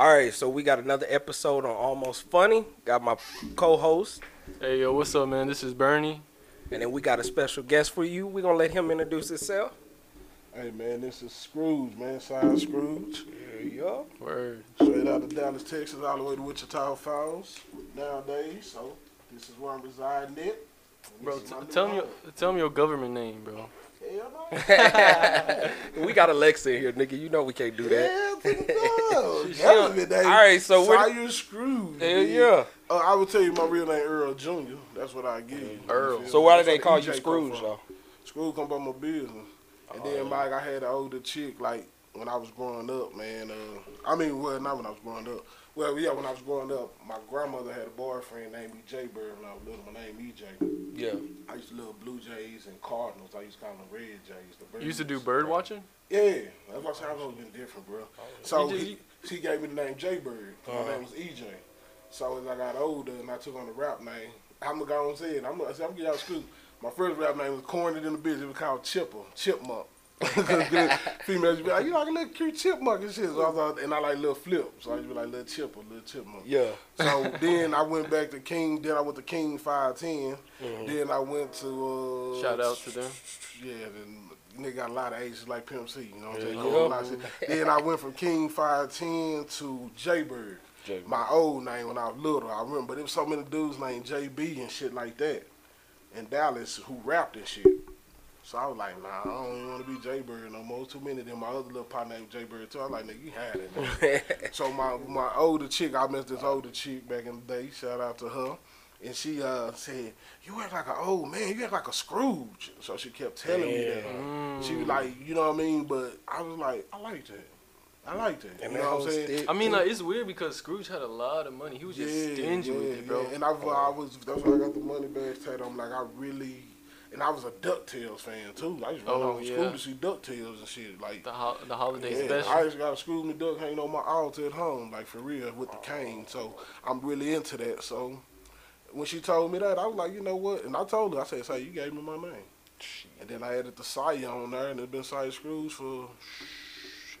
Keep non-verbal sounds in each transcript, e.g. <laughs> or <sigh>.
All right, so we got another episode on Almost Funny. Got my co-host, Hey yo, what's up, man? This is Bernie. and then we got a special guest for you. We're gonna let him introduce himself. Hey man, this is Screwge, man. Side Screwge. There you go. Word. Straight out of Dallas, Texas, all the way to Wichita Falls nowadays. So this is where I'm residing at. Bro, t- tell me, your, tell me your government name, bro. Hell no. <laughs> we got Alexa in here, nigga. You know we can't do that. Yeah, to the dog. <laughs> She Government name. All right, so what- Sire Screwge. Hell man. yeah. Uh, I would tell you my real name Earl Jr. That's what I give you. You Earl. feel So why do That's they call the you EJ come Screwge from. though? Screwge come by my business. And Oh, then, like I had an older chick, like, when I was growing up, man. Uh, I mean, well, not when I was growing up. Well, yeah, when I was growing up, my grandmother had a boyfriend named me Jay Bird when I was little. My name EJ. Yeah. I used to love Blue Jays and Cardinals. I used to call them Red Jays. The You used to do birds. bird watching? Yeah, that's why I said I've always been different, bro. So You did- he, she gave me the name Jay Bird. Uh-huh. My name was EJ. So as I got older and I took on the rap name, I'm gonna go and say it. I'm gonna, get y'all scoop. My first rap name was corny than the bitch. It was called Chipper, Chipmunk. <laughs> Females be like, you like a little cute chipmunk and shit. So I thought, and I like little flip. So I used to be like little chipper, little chipmunk. Yeah. So then I went back to King. Then I went to King Five Ten. Mhm. Then I went to uh, Shout out to them. yeah, then nigga got a lot of ages like Pimp C, you know what I'm saying? Yeah. Go a lot of shit. then I went from King 510 to Jaybird. Jaybird. My old name when I was little, I remember. There was so many dudes named JB and shit like that in Dallas who rapped and shit. So I was like, nah, I don't even want to be Jaybird no more. Too many of them. My other little partner named Jaybird too. I was like, nigga, you had it. <laughs> So my my older chick, I met this older chick back in the day. Shout out to her. And she uh, said, "You act like an old man. You act like a Scrooge." So she kept telling me that. Mm. She was like, you know what I mean? But I was like, I like that. I like that. And you know what I'm saying? stick- I mean, like, it's weird because Scrooge had a lot of money. He was just stingy with it, bro. And I, I was that's why I got the money bags tattoo. I'm like, I really, and I was a Ducktales fan too. I used to run Oh, out of yeah. school to see Ducktales and shit. Like, The, ho- the holiday yeah, special. I just got a Scrooge and Duck hanging on my altar at home, like for real, with the cane. So I'm really into that. So when she told me that, I was like, you know what? And I told her, I said, "Say, you gave me my name." And then I added the Saya on there, and it's been Saya Screwge for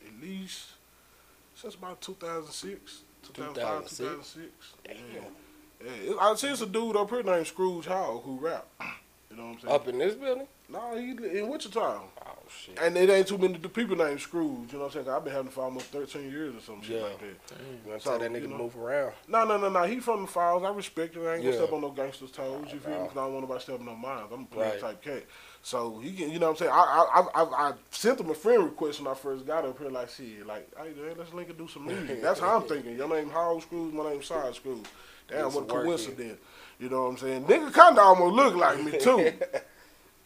at least since about 2006, 2005, 2006. 2006. Damn. Yeah. Yeah, it, I see it's a dude up here named Scrooge Howell who rap. You know what I'm saying? Up in this building? Nah, he in Wichita. Oh shit. And it ain't too many the people named Scrooge, you know what I'm saying? I've been having for almost 13 years or some shit Yeah. like that. You gonna So, tell that nigga you know. move around? No, no, no, no. He from the files. I respect it. I ain't gonna Yeah. step on no gangster's toes. You oh, feel me? 'Cause I don't want nobody stepping on mine. I'm a player Right. type cat. So he can, you know what I'm saying? I, I, I, I sent him a friend request when I first got up here. Like, shit, like, hey, man, let's link and do some music. <laughs> That's how I'm thinking. Your name Howard Scrooge. My name Side Screwge. Damn, what a some work in. coincidence. You know what I'm saying? Nigga kind of almost look like me too. <laughs>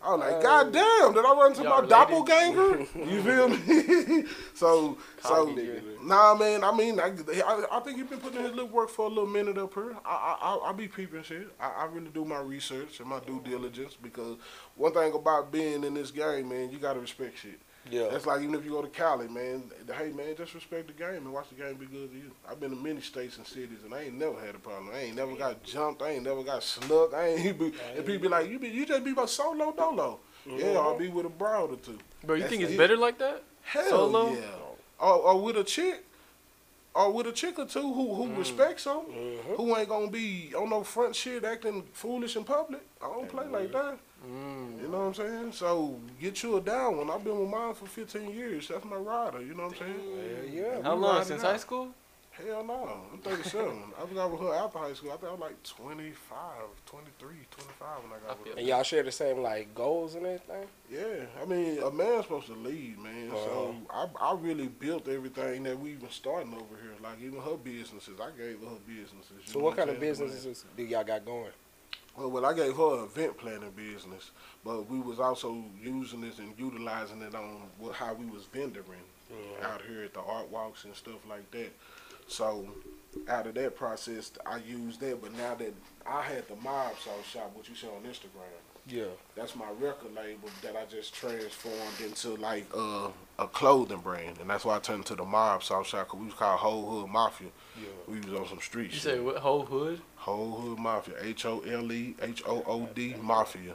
I was like, God damn, did I run into Y'all my doppelganger? <laughs> You feel me? <laughs> so, so, nigga. nah, man. I mean, I, I, I think he been putting in his little work for a little minute up here. I, I, I, I be peeping shit. I, I really do my research and my due diligence because one thing about being in this game, man, you gotta respect shit. Yeah. That's like even if you go to Cali, man. Hey, man, just respect the game and watch the game be good to you. I've been to many states and cities, and I ain't never had a problem. I ain't never got jumped. I ain't never got snuck. I ain't <laughs> be. And people be like, you be, you just be about solo dolo. Yeah, I'll be with a broad or two. Bro, you That's think it's it. better like that? Hell Solo? yeah. Or, or with a chick. Or with a chick or two who who respects them, Mhm. who ain't gonna be on no front shit acting foolish in public. I don't play like that. Mm. You know what I'm saying? So get you a down one. I've been with mine for 15 years. That's my rider. You know what I'm saying? Yeah. yeah. How we long? Since out. high school? Hell no. I'm 37. <laughs> I got with her after high school. I think I was like 25, 23, 25 when I I got with her. And y'all share the same like goals and everything? Yeah, I mean, a man's supposed to lead, man. So Uh-huh. I, I really built everything that we even starting over here. Like even her businesses, I gave her her businesses. you So know what kind of businesses do y'all got going? Well, well, I gave her an event planning business, but we was also using this and utilizing it on what, how we was vendoring out here at the art walks and stuff like that. So out of that process, I used that. But now that I had the mob sauce shop, what you see on Instagram, Yeah. that's my record label that I just transformed into like uh, a clothing brand, and that's why I turned to the mob sauce shop. Cause we was called Hole Hood Mafia. Yeah. We was on some street You shit. say what? Whole hood? Hole Hood Mafia, H O L E H O O D Mafia.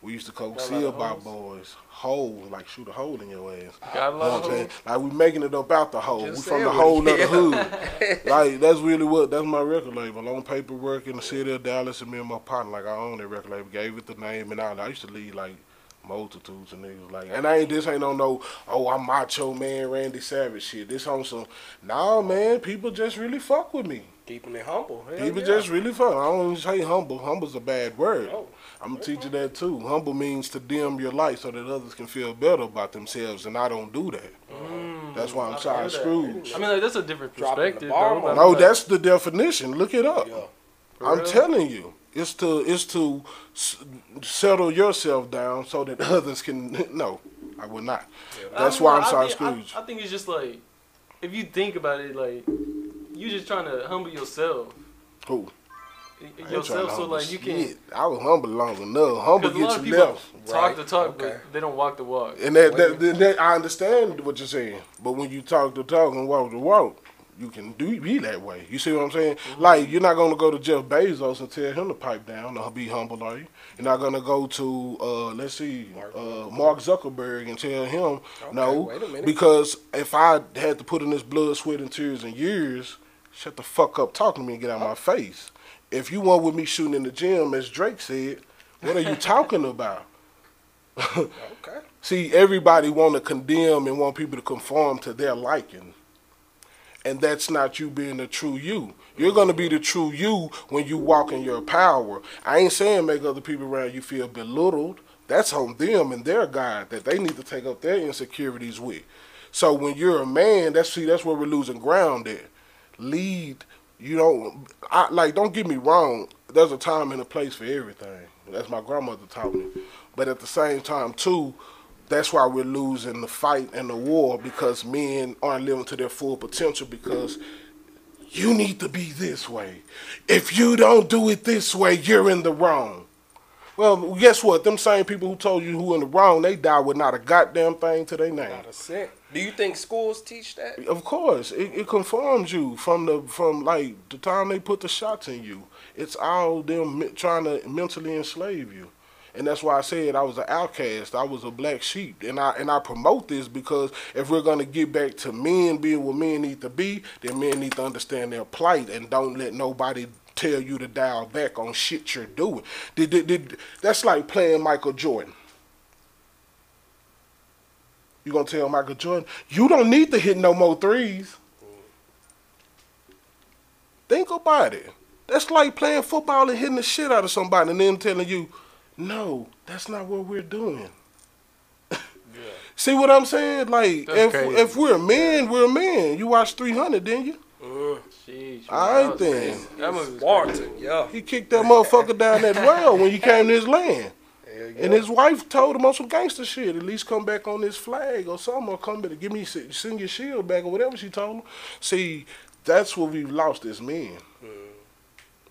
We used to go Got a see about holes. boys. Hole, like shoot a hole in your ass. Got a You know what I'm saying? Like we making it up out the hole. Just we from the what hole he- of the hood. <laughs> like that's really what that's my record label. On paperwork in the city of Dallas and me and my partner, like I own that record label, gave it the name and all. I used to lead like multitudes of niggas like and I ain't this ain't on no oh I'm macho man Randy Savage shit. This on some nah man, people just really fuck with me. Keeping it humble. Hell People yeah. just really fuck. I don't even say humble. Humble's a bad word. Oh, I'm gonna teach you that too. Humble means to dim your light so that others can feel better about themselves, and I don't do that. Mm, That's why I'm I've sorry. Screwge. I mean, like that's a different perspective. bomb though. No, like, that's the definition. Look it up. yeah. I'm real? telling you, it's to it's to s- settle yourself down so that <laughs> others can. <laughs> No, I would not. I That's don't why I'm I sorry, think- I- Screwge. I, think it's just like, if you think about it, like, you're just trying to humble yourself. Who? Yourself, so like you can. shit. I was humble long enough. Humble Because a lot gets you people left. talk Right, the talk, okay. but they don't walk the walk. And that, Wait that, that, that- I understand what you're saying, but when you talk the talk and walk the walk, you can do be that way. You see what I'm saying? Mm-hmm. Like you're not gonna go to Jeff Bezos and tell him to pipe down or be humble, are you? You're not gonna go to uh, let's see, Mark uh, Mark Zuckerberg and tell him Okay, no, wait a minute. because if I had to put in this blood, sweat, and tears and years, shut the fuck up, talk to me and get out of my face. If you want with me shooting in the gym, as Drake said, what are you <laughs> talking about? Okay. See, everybody want to condemn and want people to conform to their liking. And that's not you being the true you. You're going to be the true you when you walk in your power. I ain't saying make other people around you feel belittled. That's on them and their God that they need to take up their insecurities with. So when you're a man, that's see that's where we're losing ground at. Lead, you don't I like don't get me wrong, there's a time and a place for everything. That's my grandmother taught me. But at the same time too, that's why we're losing the fight and the war because men aren't living to their full potential because you need to be this way. If you don't do it this way, you're in the wrong. Well, guess what? Them same people who told you who in the wrong, they die with not a goddamn thing to their name. Not a cent. Do you think schools teach that? Of course, it, it conforms you from the from like the time they put the shots in you. It's all them trying to mentally enslave you, and that's why I said I was an outcast. I was a black sheep, and I and I promote this because if we're gonna get back to men being what men need to be, then men need to understand their plight and don't let nobody tell you to dial back on shit you're doing. Did, did, did, that's like playing Michael Jordan. You gonna tell Michael Jordan, you don't need to hit no more threes. Think about it. That's like playing football and hitting the shit out of somebody and then telling you, no, that's not what we're doing. <laughs> See what I'm saying? Like, That's if crazy. if we're men, we're men. You watched 300, didn't you? Mm. Sheesh, All that was then. That was Spartan, crazy. yeah. He kicked that motherfucker down that well when you came to his land. And his wife told him on some gangster shit. At least come back on this flag or something, or come back, give me send your shield back or whatever she told him. See, that's what we've lost as men.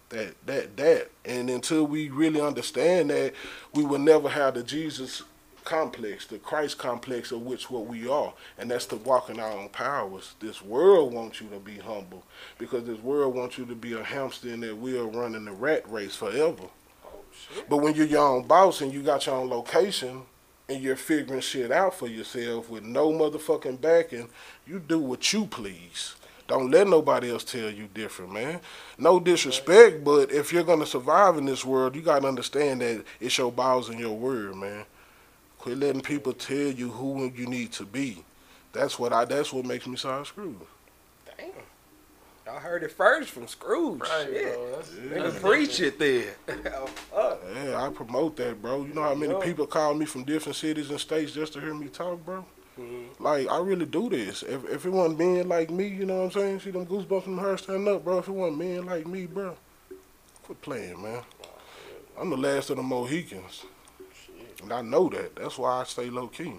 That that that, and until we really understand that, we will never have the Jesus complex, the Christ complex of which what we are, and that's to walk in our own powers. This world wants you to be humble because this world wants you to be a hamster in that wheel running the rat race forever. Oh, shit. But when you're your own boss and you got your own location and you're figuring shit out for yourself with no motherfucking backing, you do what you please. Don't let nobody else tell you different, man. No disrespect, but if you're gonna survive in this world, you gotta understand that it's your balls and your word, man. Quit letting people tell you who you need to be. That's what I. That's what makes me sound screwed. Damn. I heard it first from Screwge. Right, Shit. bro. That's, Nigga, that's preach it then. Oh, <laughs> fuck. Yeah, I promote that, bro. You know how many Yeah. people call me from different cities and states just to hear me talk, bro? Mhm. Like, I really do this. If if it wasn't men like me, you know what I'm saying? See them goosebumps from her stand up, bro. If it wasn't men like me, bro, quit playing, man. I'm the last of the Mohicans. And I know that. That's why I stay low key.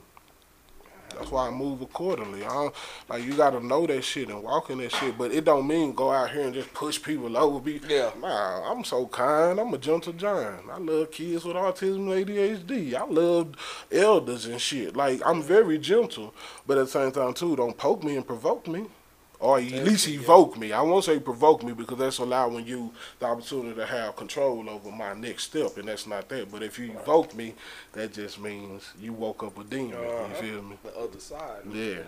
That's why I move accordingly. I don't, like you gotta know that shit and walk in that shit, but it don't mean go out here and just push people over. Be Yeah. Nah, I'm so kind. I'm a gentle giant. I love kids with autism and ADHD. I love elders and shit. Like I'm very gentle, but at the same time too, don't poke me and provoke me. Or at least yeah. evoke me. I won't say provoke me because that's allowing you the opportunity to have control over my next step, and that's not that. But if you evoke me, that just means you woke up a demon. Uh-huh. You feel me? The other side. Yeah.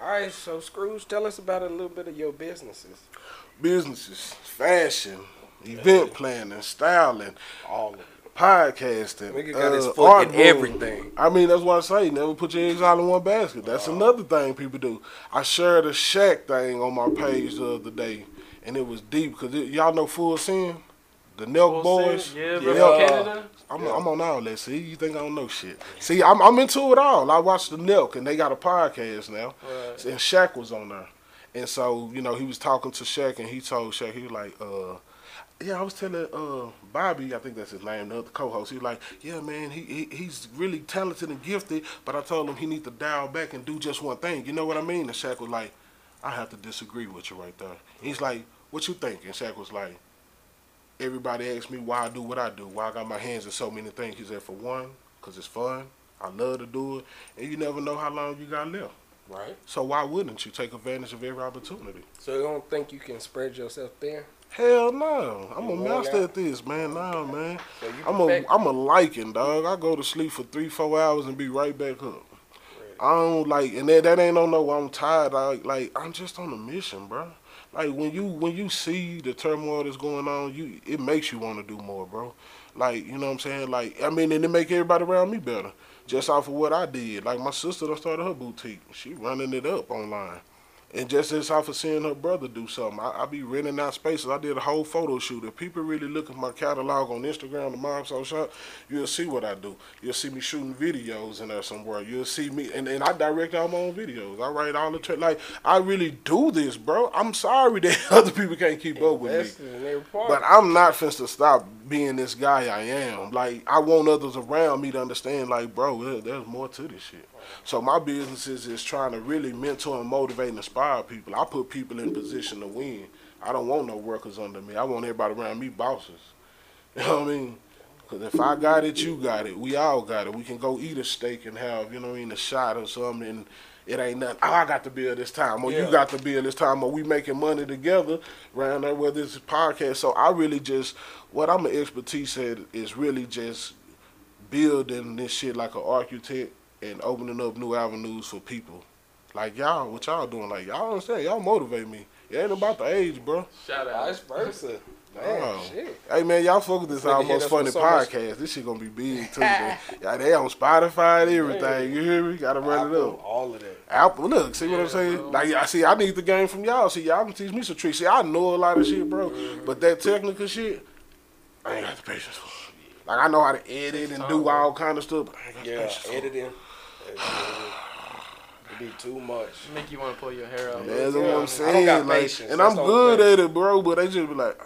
All right, so Screwge, tell us about a little bit of your businesses. Businesses, fashion, event planning, styling, All of it. Podcasting, Nigga got his uh, foot in room. everything. I mean, that's what I say. Never put your eggs all in one basket. That's another thing people do. I shared a Shaq thing on my page the other day, and it was deep because y'all know Full Send, the Nelk Full Boys. Sin? Yeah, Yeah. Canada. I'm, Yeah. I'm on all that. See, you think I don't know shit? See, I'm I'm into it all. I watched the Nelk, and they got a podcast now, Right. and Shaq was on there, and so you know he was talking to Shaq, and he told Shaq he was like, uh. Yeah, I was telling uh Bobby, I think that's his name, the other co-host. He was like, "Yeah, man, he, he he's really talented and gifted, but I told him he need to dial back and do just one thing. You know what I mean?" And Shaq was like, "I have to disagree with you right there." He's like, "What you think?" And Shaq was like, "Everybody asks me why I do what I do, why I got my hands in so many things." He said, "For one, cause it's fun. I love to do it, and you never know how long you got left. Right. So why wouldn't you take advantage of every opportunity?" So you don't think you can spread yourself thin? Hell no. I'm a master at this, man. Nah, man. So I'm a I'm a liking, dog. I go to sleep for three, four hours and be right back up. I don't like, and that, that ain't no no. I'm tired. I, like I'm just on a mission, bro. Like when you when you see the turmoil that's going on, you it makes you want to do more, bro. Like you know what I'm saying. Like I mean, and it make everybody around me better, just off of what I did. Like my sister done started her boutique. She running it up online. And just as off of seeing her brother do something, I, I be renting out spaces. I did a whole photo shoot. If people really look at my catalog on Instagram, the Mob Sauce Shop, you'll see what I do. You'll see me shooting videos in there somewhere. You'll see me, and, and I direct all my own videos. I write all the, tra- like, I really do this, bro. I'm sorry <laughs> that other people can't keep up with me. Invested in every part. But I'm not finna stop being this guy I am. Like I want others around me to understand. Like, bro, there- there's more to this shit. So my business is, is trying to really mentor and motivate and inspire people. I put people in position to win. I don't want no workers under me. I want everybody around me bosses. <laughs> You know what I mean? Because if I got it, you got it. We all got it. We can go eat a steak and have, you know what I mean, a shot or something. And it ain't nothing. Oh, I got the bill this time, or Yeah. you got the bill this time, or we making money together around there. Whether it's a podcast, so I really just what I'm an expertise at is really just building this shit like an architect and opening up new avenues for people. Like y'all, what y'all doing? Like y'all understand? Y'all motivate me. It ain't about the age, bro. Shout out. Vice versa. Man, Oh. shit. Hey man, y'all fuck with this Nigga hit almost funny with so much- podcast. This shit gonna be big too. man. <laughs> yeah, they on Spotify and everything. You hear me? Gotta run it up. All of that. Apple, look, see what I'm saying? bro. Like, I see, I need the game from y'all. See, y'all can teach me some tricks. See, I know a lot of shit, bro, Mm-hmm. but that technical shit, I ain't got the patience for. Like, I know how to edit and do all kind of stuff, but I ain't got the Yeah, patience editing. It'd be too much. Make you want to pull your hair out. Yeah, that's Yeah. what I I'm don't saying. got like, patience. and That's I'm good only at it, bro, but they just be like,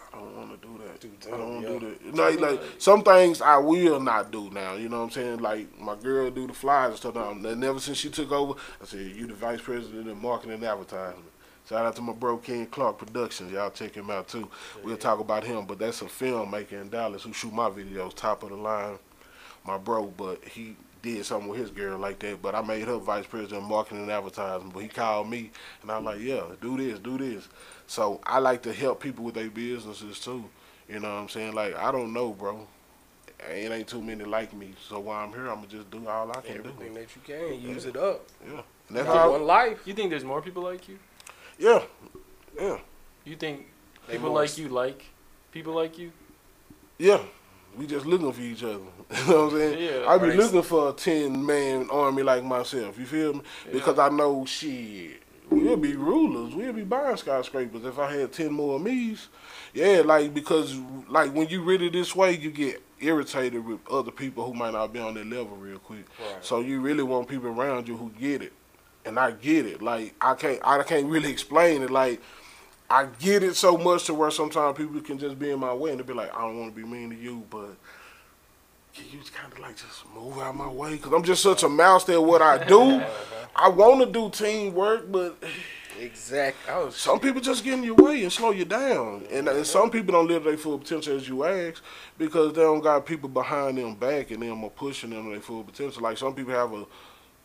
I don't want to do that. Do I yeah. do that. Like, like some things I will not do now. You know what I'm saying? Like my girl do the flyers and stuff. And ever since she took over, I said, "You the vice president of marketing and advertising." Shout out to my bro Ken Clark Productions. Y'all check him out too. We'll talk about him, but that's a filmmaker in Dallas who shoot my videos, top of the line. My bro, but he did something with his girl like that. But I made her vice president of marketing and advertising. But he called me, and I'm like, "Yeah, do this, do this." So I like to help people with their businesses too. You know what I'm saying? Like I don't know, bro. It ain't too many like me. So while I'm here, I'm gonna just do all I can Everything do. that you can, use it up. Yeah, and You how. one life. You think there's more people like you? Yeah, yeah, You think They people like you like people like you? yeah. We just looking for each other. <laughs> you know what I'm saying? Yeah. I be Right. looking for a ten man army like myself. You feel me? Because I know shit. We'll be rulers. We'll be buying skyscrapers if I had ten more of me's. Yeah, like because like when you really this way, you get irritated with other people who might not be on their level real quick. Right. So you really want people around you who get it, and I get it. Like I can't, I can't really explain it. Like I get it so much to where sometimes people can just be in my way and they be like, I don't want to be mean to you, but you just kind of like just move out my way? Cause I'm just such a master at what I do. <laughs> I want to do teamwork, but Exactly. Was some people just get in your way and slow you down, and, and some people don't live their full potential as you ask because they don't got people behind them backing them or pushing them to their full potential. Like some people have a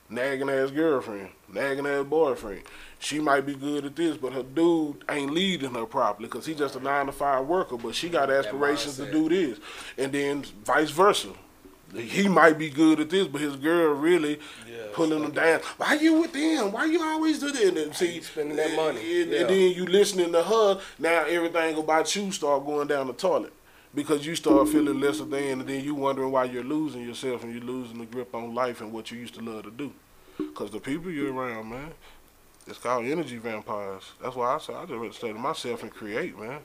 nagging ass girlfriend, nagging ass boyfriend. She might be good at this, but her dude ain't leading her properly because he's just a nine to five worker. But she got aspirations to do this, and then vice versa. He might be good at this, but his girl really Yeah, pulling him down. Why you with them? Why you always do that? And then, see, spending that money? And, Yeah. and then you listening to her. Now everything about you start going down the toilet because you start feeling lesser than, and then you wondering why you're losing yourself and you're losing the grip on life and what you used to love to do. Because the people you're around, man, it's called energy vampires. That's why I say I just rather stay to myself and create, man.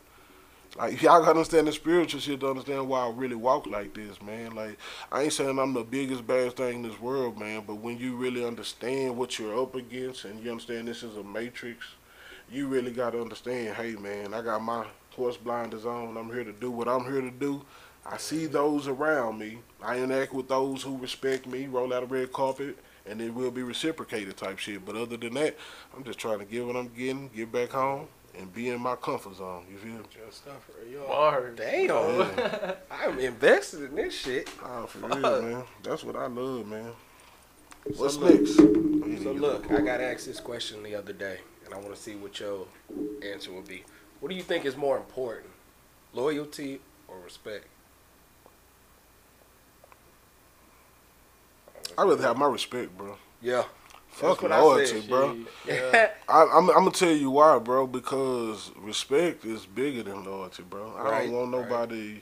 Like y'all gotta understand the spiritual shit to understand why I really walk like this, man. Like I ain't saying I'm the biggest baddest thing in this world, man, but when you really understand what you're up against and you understand this is a matrix, you really gotta understand, hey man, I got my horse blinders on, I'm here to do what I'm here to do. I see those around me. I interact with those who respect me, roll out a red carpet, and it will be reciprocated type shit. But other than that, I'm just trying to get what I'm getting, get back home, and be in my comfort zone. You feel me? Good stuff for you. Bars. Damn. Yeah. <laughs> I'm invested in this shit. Oh, for Fuck. real, man. That's what I love, man. So What's look- next? So look, I got asked this question the other day, and I want to see what your answer would be. What do you think is more important, loyalty or respect? I rather have my respect, bro. Yeah. Fuck loyalty, bro. Yeah. I, I'm, I'm gonna tell you why, bro. Because respect is bigger than loyalty, bro. I Right, don't want right. nobody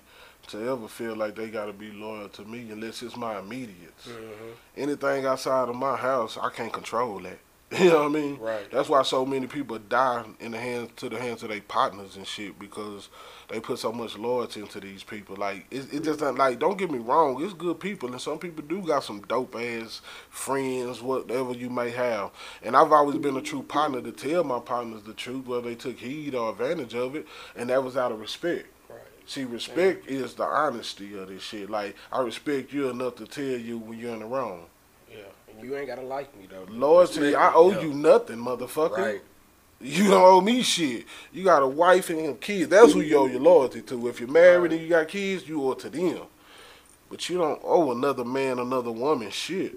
to ever feel like they gotta be loyal to me unless it's my immediates. Mhm. Anything outside of my house, I can't control that. <laughs> You know what I mean? Right. That's why so many people die in the hands to the hands of their partners and shit because they put so much loyalty into these people. Like it, it just not like. Don't get me wrong, it's good people, and some people do got some dope ass friends, whatever you may have. And I've always been a true partner to tell my partners the truth, whether they took heed or advantage of it, and that was out of respect. Right. See, respect is the honesty of this shit. Like I respect you enough to tell you when you're in the wrong. You ain't gotta like me though. Loyalty, I owe yeah. you nothing, motherfucker. Right. You don't owe me shit. You got a wife and kids. That's who you owe your loyalty to. If you're married and you got kids, you owe it to them. But you don't owe another man, another woman shit.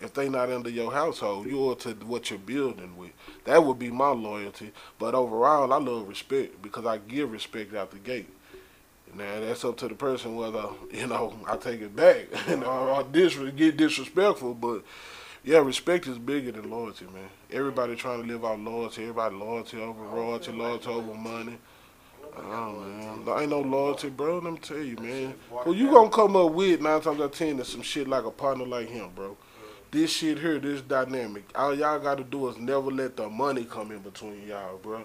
If they not under your household, you owe it to what you're building with. That would be my loyalty. But overall, I love respect because I give respect out the gate. Now that's up to the person whether <laughs> you know I take it back, <laughs> you know, or dis- get disrespectful. But yeah, respect is bigger than loyalty, man. Everybody trying to live out loyalty. Everybody loyalty over royalty, loyalty over money. Oh man, there ain't no loyalty, bro. Let me tell you, man. Who you gonna come up with nine times out of ten is some shit like a partner like him, bro. This shit here, this dynamic. All y'all gotta do is never let the money come in between y'all, bro.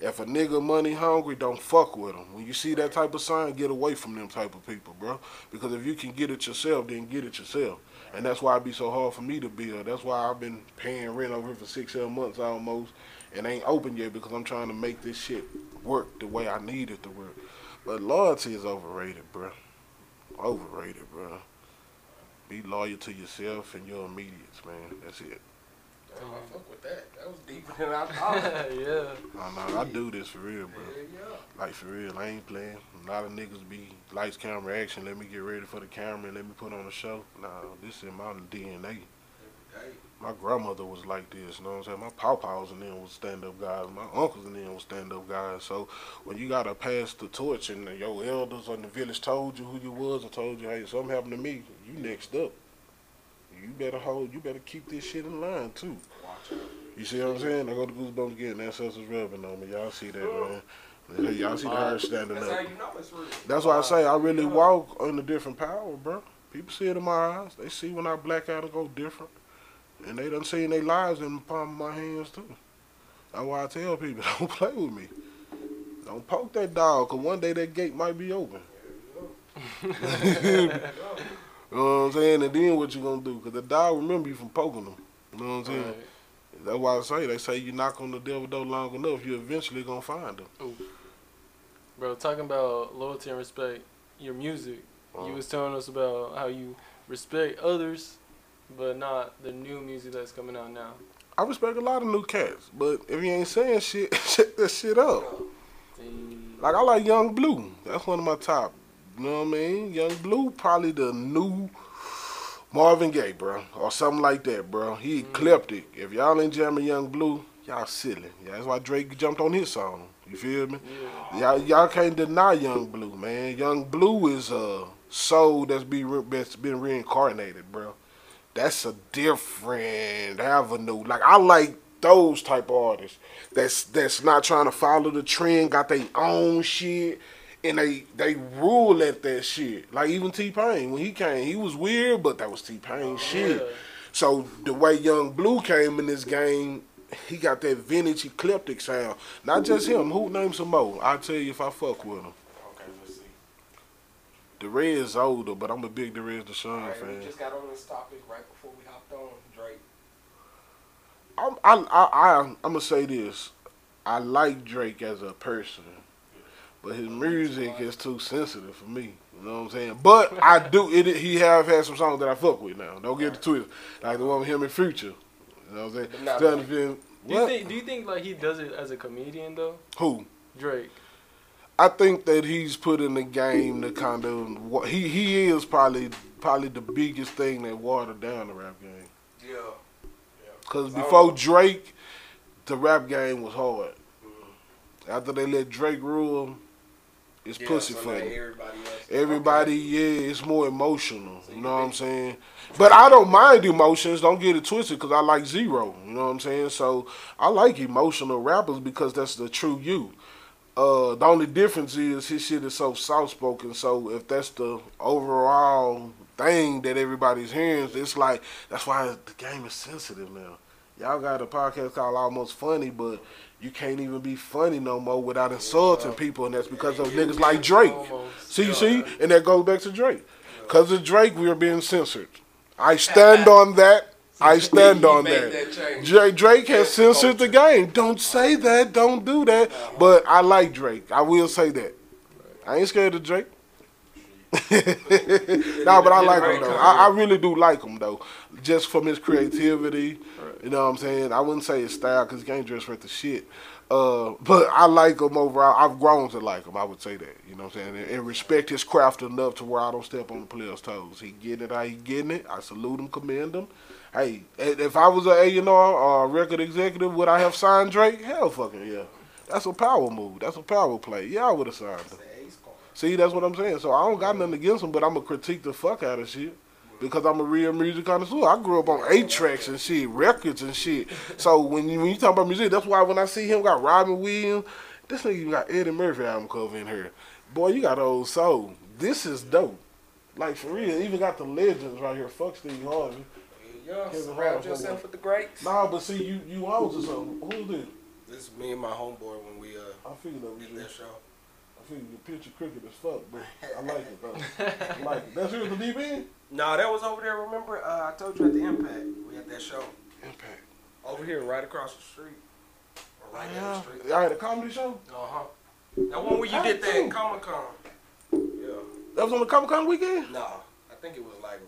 If a nigga money hungry, don't fuck with him. When you see that type of sign, get away from them type of people, bro. Because if you can get it yourself, then get it yourself. And that's why it be so hard for me to build. That's why I've been paying rent over here for six, seven months almost, and ain't open yet because I'm trying to make this shit work the way I need it to work. But loyalty is overrated, bro. Overrated, bro. Be loyal to yourself and your immediates, man. That's it. Damn, I fuck with that. That was deeper than I <laughs> thought. yeah. I know I do this for real, bro. Hell yeah. Like for real, I ain't playing. A lot of niggas be lights, camera, action. Let me get ready for the camera and let me put on a show. Nah, this in my DNA. My grandmother was like this, you know what I'm saying? My pawpaws and them was stand up guys. My uncles and them was stand up guys. So when you gotta pass the torch and your elders on the village told you who you was and told you, hey, something happened to me, you next up. You better hold you better keep this shit in line too. You see what I'm saying? I go to Goosebumps again, ancestors rubbing on me. Y'all see that man. Y'all see the hair standing That's up. how you know it's real. That's why I say I really walk on a different power, bro. People see it in my eyes. They see when I black out and go different. And they done seen their lives in the palm of my hands too. That's why I tell people, <laughs> don't play with me. Don't poke that dog, cause one day that gate might be open. <laughs> <laughs> you know what I'm saying? And then what you gonna do? Cause the dog remember you from poking them. You know what I'm saying? Right. That's why I say they say you knock on the devil door long enough, you eventually gonna find him. Bro, talking about loyalty and respect, your music. Uh, You was telling us about how you respect others, but not the new music that's coming out now. I respect a lot of new cats, but if you ain't saying shit, <laughs> check that shit up. Like I like Yung Bleu. That's one of my top. You know what I mean? Yung Bleu probably the new Marvin Gaye, bro, or something like that, bro. He mm. ecliptic. If y'all ain't jamming Yung Bleu, y'all silly. Yeah, that's why Drake jumped on his song. You feel me? Yeah. Y'all, y'all can't deny Yung Bleu, man. Yung Bleu is a soul that's be re- that's been reincarnated, bro. That's a different avenue. Like I like those type of artists. That's that's not trying to follow the trend, got their own shit, and they they rule at that shit. Like even T Pain when he came, he was weird, but that was T Pain oh, shit. Yeah. So the way Yung Bleu came in this game, he got that vintage eclectic sound. Not just him. Who named some more? I'll tell you if I fuck with him. Okay, let's see. Derez older, but I'm a big Derez All Deshaun right, fan. we just got on this topic right before we hopped on Drake. I'm, I, I, I, I'm gonna say this. I like Drake as a person, but his music is too sensitive for me. You know what I'm saying? But I do. It, he have had some songs that I fuck with now. Don't get the twisted. Like the one with him in Future. You know what I'm saying? But not Still Do you think? Do you think like he does it as a comedian though? Who? Drake. I think that he's put in the game the kind of what he he is probably probably the biggest thing that watered down the rap game. Yeah. Cause I before Drake, the rap game was hard. After they let Drake rule, it's yeah pussy so for now them. Everybody. Everybody, yeah, it's more emotional. You know what I'm saying? But I don't mind emotions. Don't get it twisted, cause I like zero. You know what I'm saying? So I like emotional rappers because that's the true you. Uh, the only difference is his shit is so soft spoken. So if that's the overall thing that everybody's hearing, it's like that's why the game is sensitive now. Y'all got a podcast called Almost Funny, but you can't even be funny no more without insulting people, and that's because of niggas like Drake. Almost. See, see, and that goes back to Drake. Because of Drake, we are being censored. I <laughs> stand on that. I <laughs> stand on that. that. Drake, Drake has <laughs> censored the game. Don't say that. Don't do that. But I like Drake. I will say that. I ain't scared of Drake. nah, but I like him though. I, I really do like him though, just from his creativity. You know what I'm saying? I wouldn't say his style because he can't dress worth the shit. Uh, but I like him overall. I've grown to like him. I would say that. You know what I'm saying? And, and respect his craft enough to where I don't step on the player's toes. He getting it how he getting it. I salute him, commend him. Hey, if I was a A&R or a record executive, would I have signed Drake? Hell fucking yeah. That's a power move. That's a power play. Yeah, I would have signed him. The ace card. See, that's what I'm saying. So I don't got nothing against him, but I'm gonna critique the fuck out of shit because I'm a real music connoisseur. I grew up on eight tracks and shit, records and shit. So when you when you talk about music, that's why when I see him got Robin Williams, this nigga even got Eddie Murphy album cover in here. Boy, you got old soul. This is dope. Like for real, even got the legends right here. Fuck Steve Harvey. Yeah, Kevin surround yourself with the greats. Nah, but see, you you owns or something. Who's this? This is me and my homeboy when we uh I figured that we did you. that show. I figured your picture crooked as fuck, but I like it though. I like it. That's here at the deep end. No, that was over there. Remember, uh, I told you at the Impact we had that show Impact. over here, right across the street, or right down the street. Y'all had a comedy show? Uh huh. That one where you did that Comic Con. Yeah. That was on the Comic Con weekend? No, I think it was like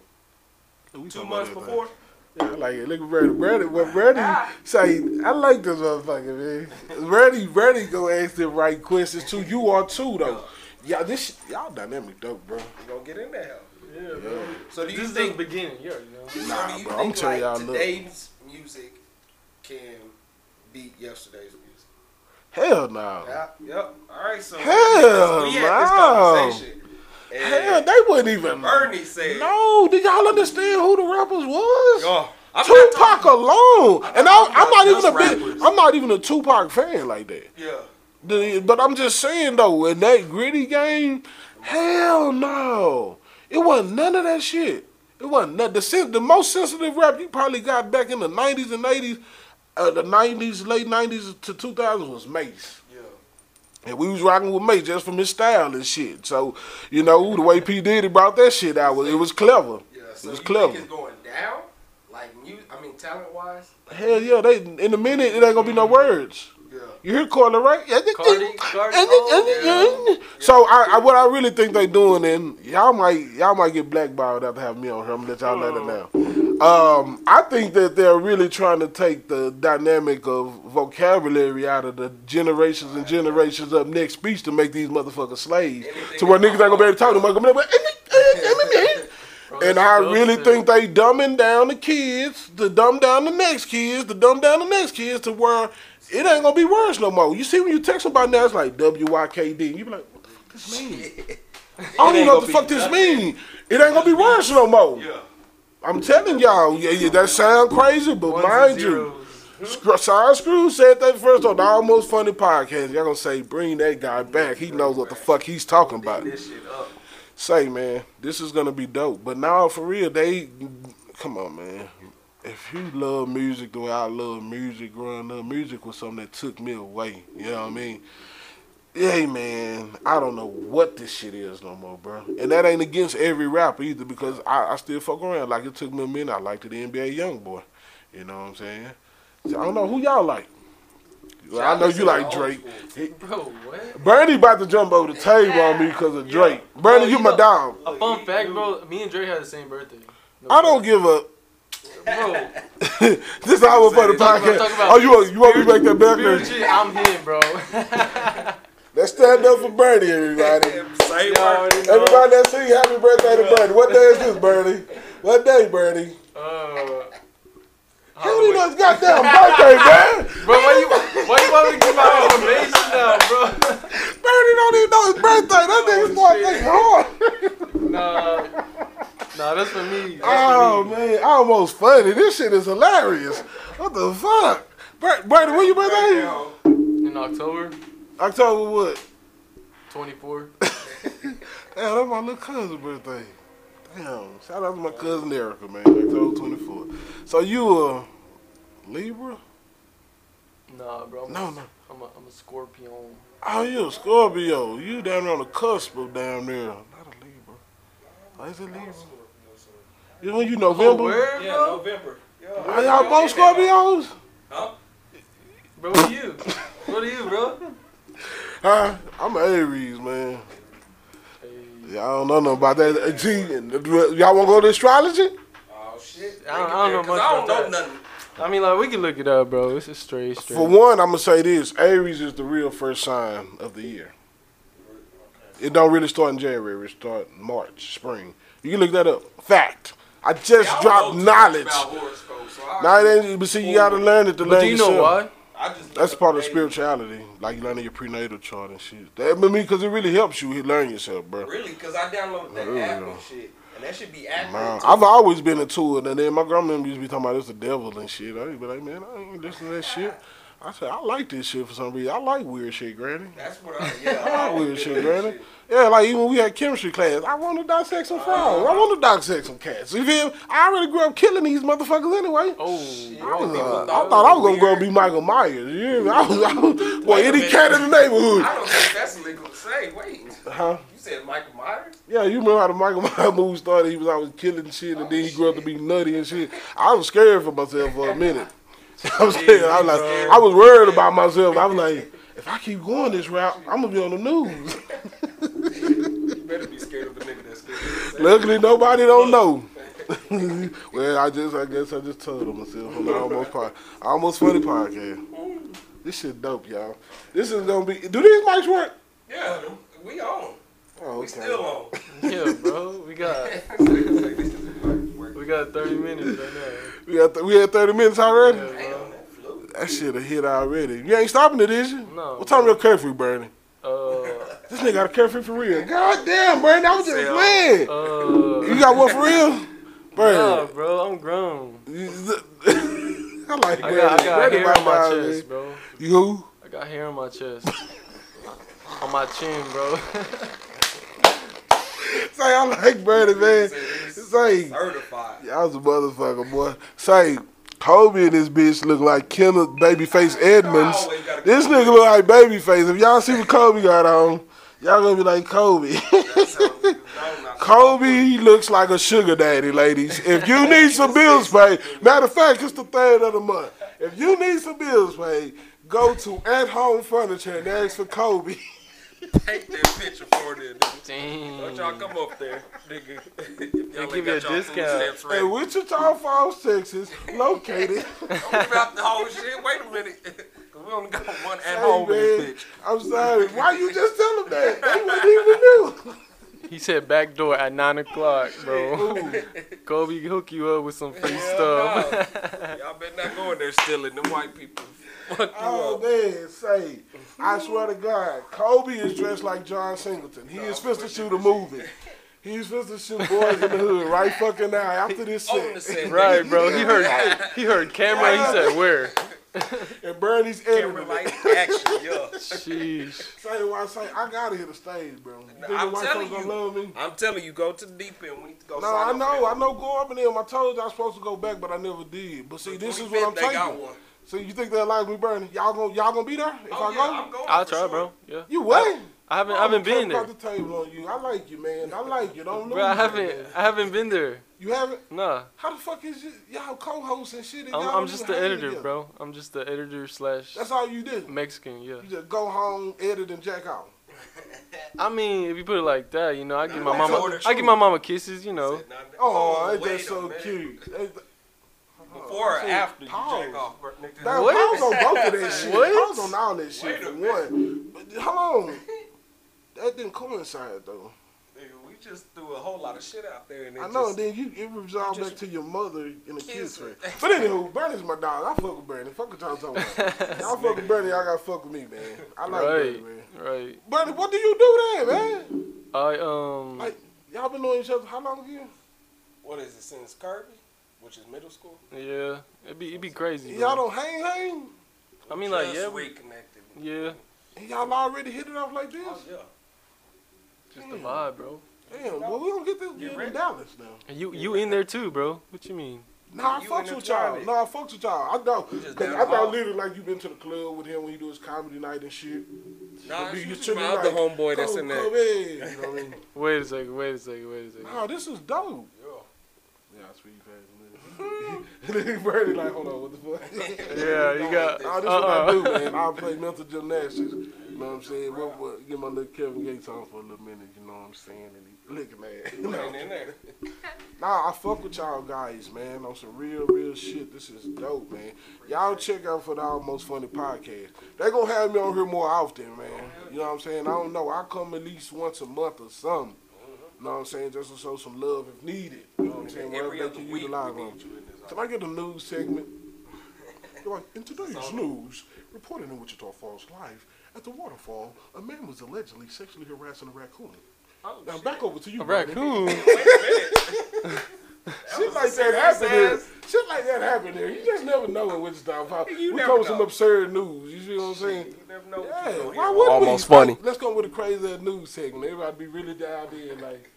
We two months before. Yeah, I like it. Look at Brady. Brady, what Brady say, I like this motherfucker, man. Brady, Brady go ask the right questions too. You are too, though. Yeah, this, y'all dynamic dope, bro. We gonna get in there. Yeah, bro. So do you This is think? the beginning. Yeah, you know. so Nah, do you bro, think I'm telling like y'all, look. today's music can beat yesterday's music? Hell no. Yeah. Yep. All right. So Hell we had this no. conversation. And Hell, they wouldn't even. Bernie said, No, did y'all understand who the rappers was? "Oh, I'm Tupac talking- alone, and I, talking I'm not about even a big, rappers. I'm not even a Tupac fan like that. Yeah. The- But I'm just saying though, in that gritty game, hell no, it wasn't none of that shit. It wasn't none. The the most sensitive rap you probably got back in the '90s and '80s, uh, the '90s, late '90s to 2000s was Mase. Yeah. And we was rocking with Mase just from his style and shit. So, you know, the way P Diddy brought that shit out, was it was clever. Yeah. It was you clever. think it's going down? Like you, I mean, talent wise. Hell yeah, they in a minute it ain't gonna be no words. Yeah. You hear Carly, right? Cardi- Cardi- oh, So I, I, what I really think they doing, and y'all might y'all might get blackballed after having me on here. I'm gonna let y'all know that now. Um, I think that they're really trying to take the dynamic of vocabulary out of the generations and generations up next speech to make these motherfuckers slaves. To where niggas ain't gonna be able to talk to them. And I really think they dumbing down the kids, to dumb down the next kids, to dumb down the next kids to where it ain't gonna be worse no more. You see when you text somebody now, it's like WYKD. You be like, what the fuck this mean? I don't even know what the fuck this mean. It ain't gonna be worse no more. Yeah. I'm telling y'all, yeah, yeah, that sound crazy, but Ones mind you, zeros. Scr- Side Screw said that first on the Almost Funny podcast. Y'all gonna say, bring that guy back. He knows what the fuck he's talking about. This shit up. Say, man, this is gonna be dope. But now, for real, they, come on, man. If you love music the way I love music growing up, music was something that took me away. You know what I mean? Hey, man, I don't know what this shit is no more, bro. And that ain't against every rapper either because I, I still fuck around. Like, it took me a minute. I liked it the NBA YoungBoy. You know what I'm saying? So I don't know who y'all like. Well, I know you like Drake. Bro, what? Bernie about to jump over the table on me because of Drake. Bernie, Oh, you you my know- dog. A fun fact, bro. Me and Drake had the same birthday. No I don't give a. Bro, <laughs> this is how for the Talk podcast. talk about Oh, you want you want me to make that back there? I'm here, bro. <laughs> Let's stand up for Bernie, everybody. Same Y'all. Everybody that sing happy birthday to Bernie. What day is this, <laughs> Bernie? What day, Bernie? Uh, How do you know it's goddamn birthday, man? Bro, why you why you want me to give my information now, bro? Bernie don't even know his birthday. That nigga start thinking hard. Nah, nah, that's for me. That's Oh for me. man, almost funny. This shit is hilarious. What the fuck? Bernie, when your birthday? In October October what? 24. <laughs> Damn, that's my little cousin's birthday. Damn, shout out to my cousin Erica, man. October 24. So you a Libra? Nah, bro. I'm No, a, no. I'm a, I'm a Scorpion. Oh, you a Scorpio. You down there on the cusp of down there. Not a Libra. Oh, is it Libra? You when you Oh, November? Yeah. November. Yeah. Are y'all both Scorpios? Huh? Bro, what are you? What are you, bro? Huh? I'm an Aries, man. Hey, Y'all don't know nothing about that. Uh, Gee, and, uh, y'all want to go to astrology? Oh shit. I don't- I don't know much I don't know that. nothing. I mean, like we can look it up, bro. It's a straight, straight. For one, I'm gonna say this: Aries is the real first sign of the year. It don't really start in January; it start in March, spring. You can look that up. Fact. I just Yeah, I dropped know too much knowledge. about so I- Now it ain't. But see, you gotta learn it to but learn do you know yourself. why? That's part of spirituality, like you learning your prenatal chart and shit. That, I mean, because it really helps you learn yourself, bro. Really, cause I downloaded that Really, app though. and shit, and that should be accurate. Man. I've always been into it, and then my grandma used to be talking about it's the devil and shit. I used to be like, man, I ain't listening to that shit. Ah. I said, I like this shit for some reason. I like weird shit, Granny. That's what I. Yeah, I like weird shit, Granny. shit. Yeah, like even when we had chemistry class, I want to dissect some frogs. I want to dissect some cats. You feel? I already grew up killing these motherfuckers anyway. Oh, I, was, uh, I thought I was gonna go be Michael Myers. You hear me? I was, I was boy, any cat in the neighborhood. I don't think that's illegal to say. Wait, Huh? you said Michael Myers? Yeah, you remember how the Michael Myers <laughs> movie started? He was always killing shit, and then he grew up to be nutty and shit. I was scared for myself for a minute. <laughs> I was scared. I was like, I was worried about myself. I was like, if I keep going this route, I'm gonna be on the news. You better be scared of a nigga that's scared. Luckily, nobody don't know. <laughs> well, I just, I guess, I just told myself on the almost pod, almost funny podcast. This shit dope, y'all. This is gonna be. Do these mics work? Yeah, we on. Oh, We still on. yeah, bro. We got <laughs> we got 30 minutes right now. We got, th- we had 30 minutes already. Yeah, bro. That shit a hit already. You ain't stopping it, is you? No. What time your curfew, Bernie? Uh, This nigga got a curfew for real. God damn, Bernie, I was just Sell. playing. uh. You got one for real? Nah, Bernie. bro. I'm grown. <laughs> I like I Bernie. got I got hair on my chest, man. bro. You who? I got hair on my chest. <laughs> on my chin, bro. <laughs> Say, I like Bernie, man. Say, Certified. I was a motherfucker, boy. Say, Kobe and this bitch look like Kenneth Babyface Edmonds. This nigga look like Babyface. If y'all see what Kobe got on, y'all gonna be like Kobe. <laughs> Kobe, looks like a sugar daddy, ladies. If you need some bills paid, matter of fact, it's the third of the month. If you need some bills paid, go to At Home Furniture and ask for Kobe. <laughs> Take that picture for there, nigga. Damn. Don't y'all come up there, nigga. <laughs> If y'all give ain't you got a y'all food discount. stamps ready. In Wichita Falls, Texas, located. <laughs> Don't about the whole shit. Wait a minute. <laughs> Cause we only got one at Hey, home in man, this bitch. I'm sorry. Why you just tell them that? They wouldn't even knew. He said back door at nine o'clock, bro. Kobe hook you up with some free Hell stuff. Y'all better not go in there stealing them white people. Fuck you Oh up. man, say, I swear to God, Kobe is dressed like John Singleton. He is supposed to shoot a movie. He's supposed to shoot boys in the hood right fucking now after this On the set. set, right, bro. He heard he heard camera. He said where? And Bernie's Camera light action, yeah. Sheesh. Say what I say, I gotta hit the stage, bro. You think I'm the telling you. love me? I'm telling you, go to the deep end. We need to go. No, sign I know, for I know. Go up in there. I told you I was supposed to go back, but I never did. But see, that. this is what I'm they got taking. One. So you think they'll be me, Bernie? Y'all gonna y'all gonna be there if Oh, I yeah, go? I'm going I'll try, sure. bro. Yeah. You what? I haven't I haven't been there. The table on you. I like you, man. I like you. Don't lose. Bro, I haven't I haven't been there. You haven't? Nah. How the fuck is you, y'all co-hosts and shit? And I'm, I'm just the editor, together? bro. I'm just the editor slash That's all you do. Mexican, yeah. You just go home, edit, and jack out. I mean, if you put it like that, you know, I give my mama I give my mama kisses, you know. Oh, oh, ain't wait that so cute? Ain't that- Before or Say, after you pause. jack off, bro, nigga? Damn, What? pause on both of that <laughs> shit. What? Pause on all that shit Wait a for minute. one. But hold on. That didn't coincide though. Nigga, we just threw a whole lot of shit out there, and it I know. Just, then you it resolved you back to your mother in the kids' kiss face. But anywho, Bernie's my dog. I fuck with Bernie. Fuck what y'all talking about. <laughs> y'all fuck with Bernie. Y'all gotta fuck with me, man. I like Bernie, Right. man. Right. Bernie, what do you do there, man? I um Like y'all been knowing each other how long again? what is it since Kirby, which is middle school? yeah, it'd be it'd be crazy. Y'all Bro. don't hang, hang. I mean like yeah, we connected. yeah, And y'all already hit it off like this? Oh yeah. just the vibe, bro. Damn, well, we don't get this Get in. Dallas now. And you you in there too, bro? What you mean? Nah, I You fucks in with y'all. joint. Nah, I fucks with y'all. I know. You just Cause down I the thought literally like you been to the club with him when he do his comedy night and shit. Nah, Be- she's you my chilling other like, homeboy that's oh, in there. come in," You know what I mean? Wait a second. Wait a second. Wait a second. Nah, this is dope. Yeah. Yeah, I speak fast. <laughs> And then Bernie like, hold on, what the fuck? <laughs> Yeah, <laughs> you got. Nah, this Uh is what I do, man. I play mental gymnastics. You know what I'm saying? What, what, get my little Kevin Gates on for a little minute, you know what I'm saying? And he licking that. You there. Nah, I fuck with y'all guys, man, on some real, real shit. This is dope, man. Y'all check out for the Almost Funny podcast. They gonna have me on here more often, man. You know what I'm saying? I don't know. I come at least once a month or something. You know what I'm saying? Just to show some love if needed. You know what I'm saying? Wherever Every they other can week, utilize we them. need you in this. Can I get a news segment? <laughs> They're like, in today's news, reporting in Wichita Falls Live, at the waterfall, a man was allegedly sexually harassing a raccoon. Oh, Now shit. back over to you, A Bernie. raccoon. <laughs> <laughs> Wait. Shit like that happened here. ass- Shit like that happened here. You just never know in Wichita Falls. You we never come with some absurd news. You see what I'm saying? You never know what Yeah, you're why hear. would Almost we? funny. Let's go with a crazy ass news segment. Everybody be really down there like.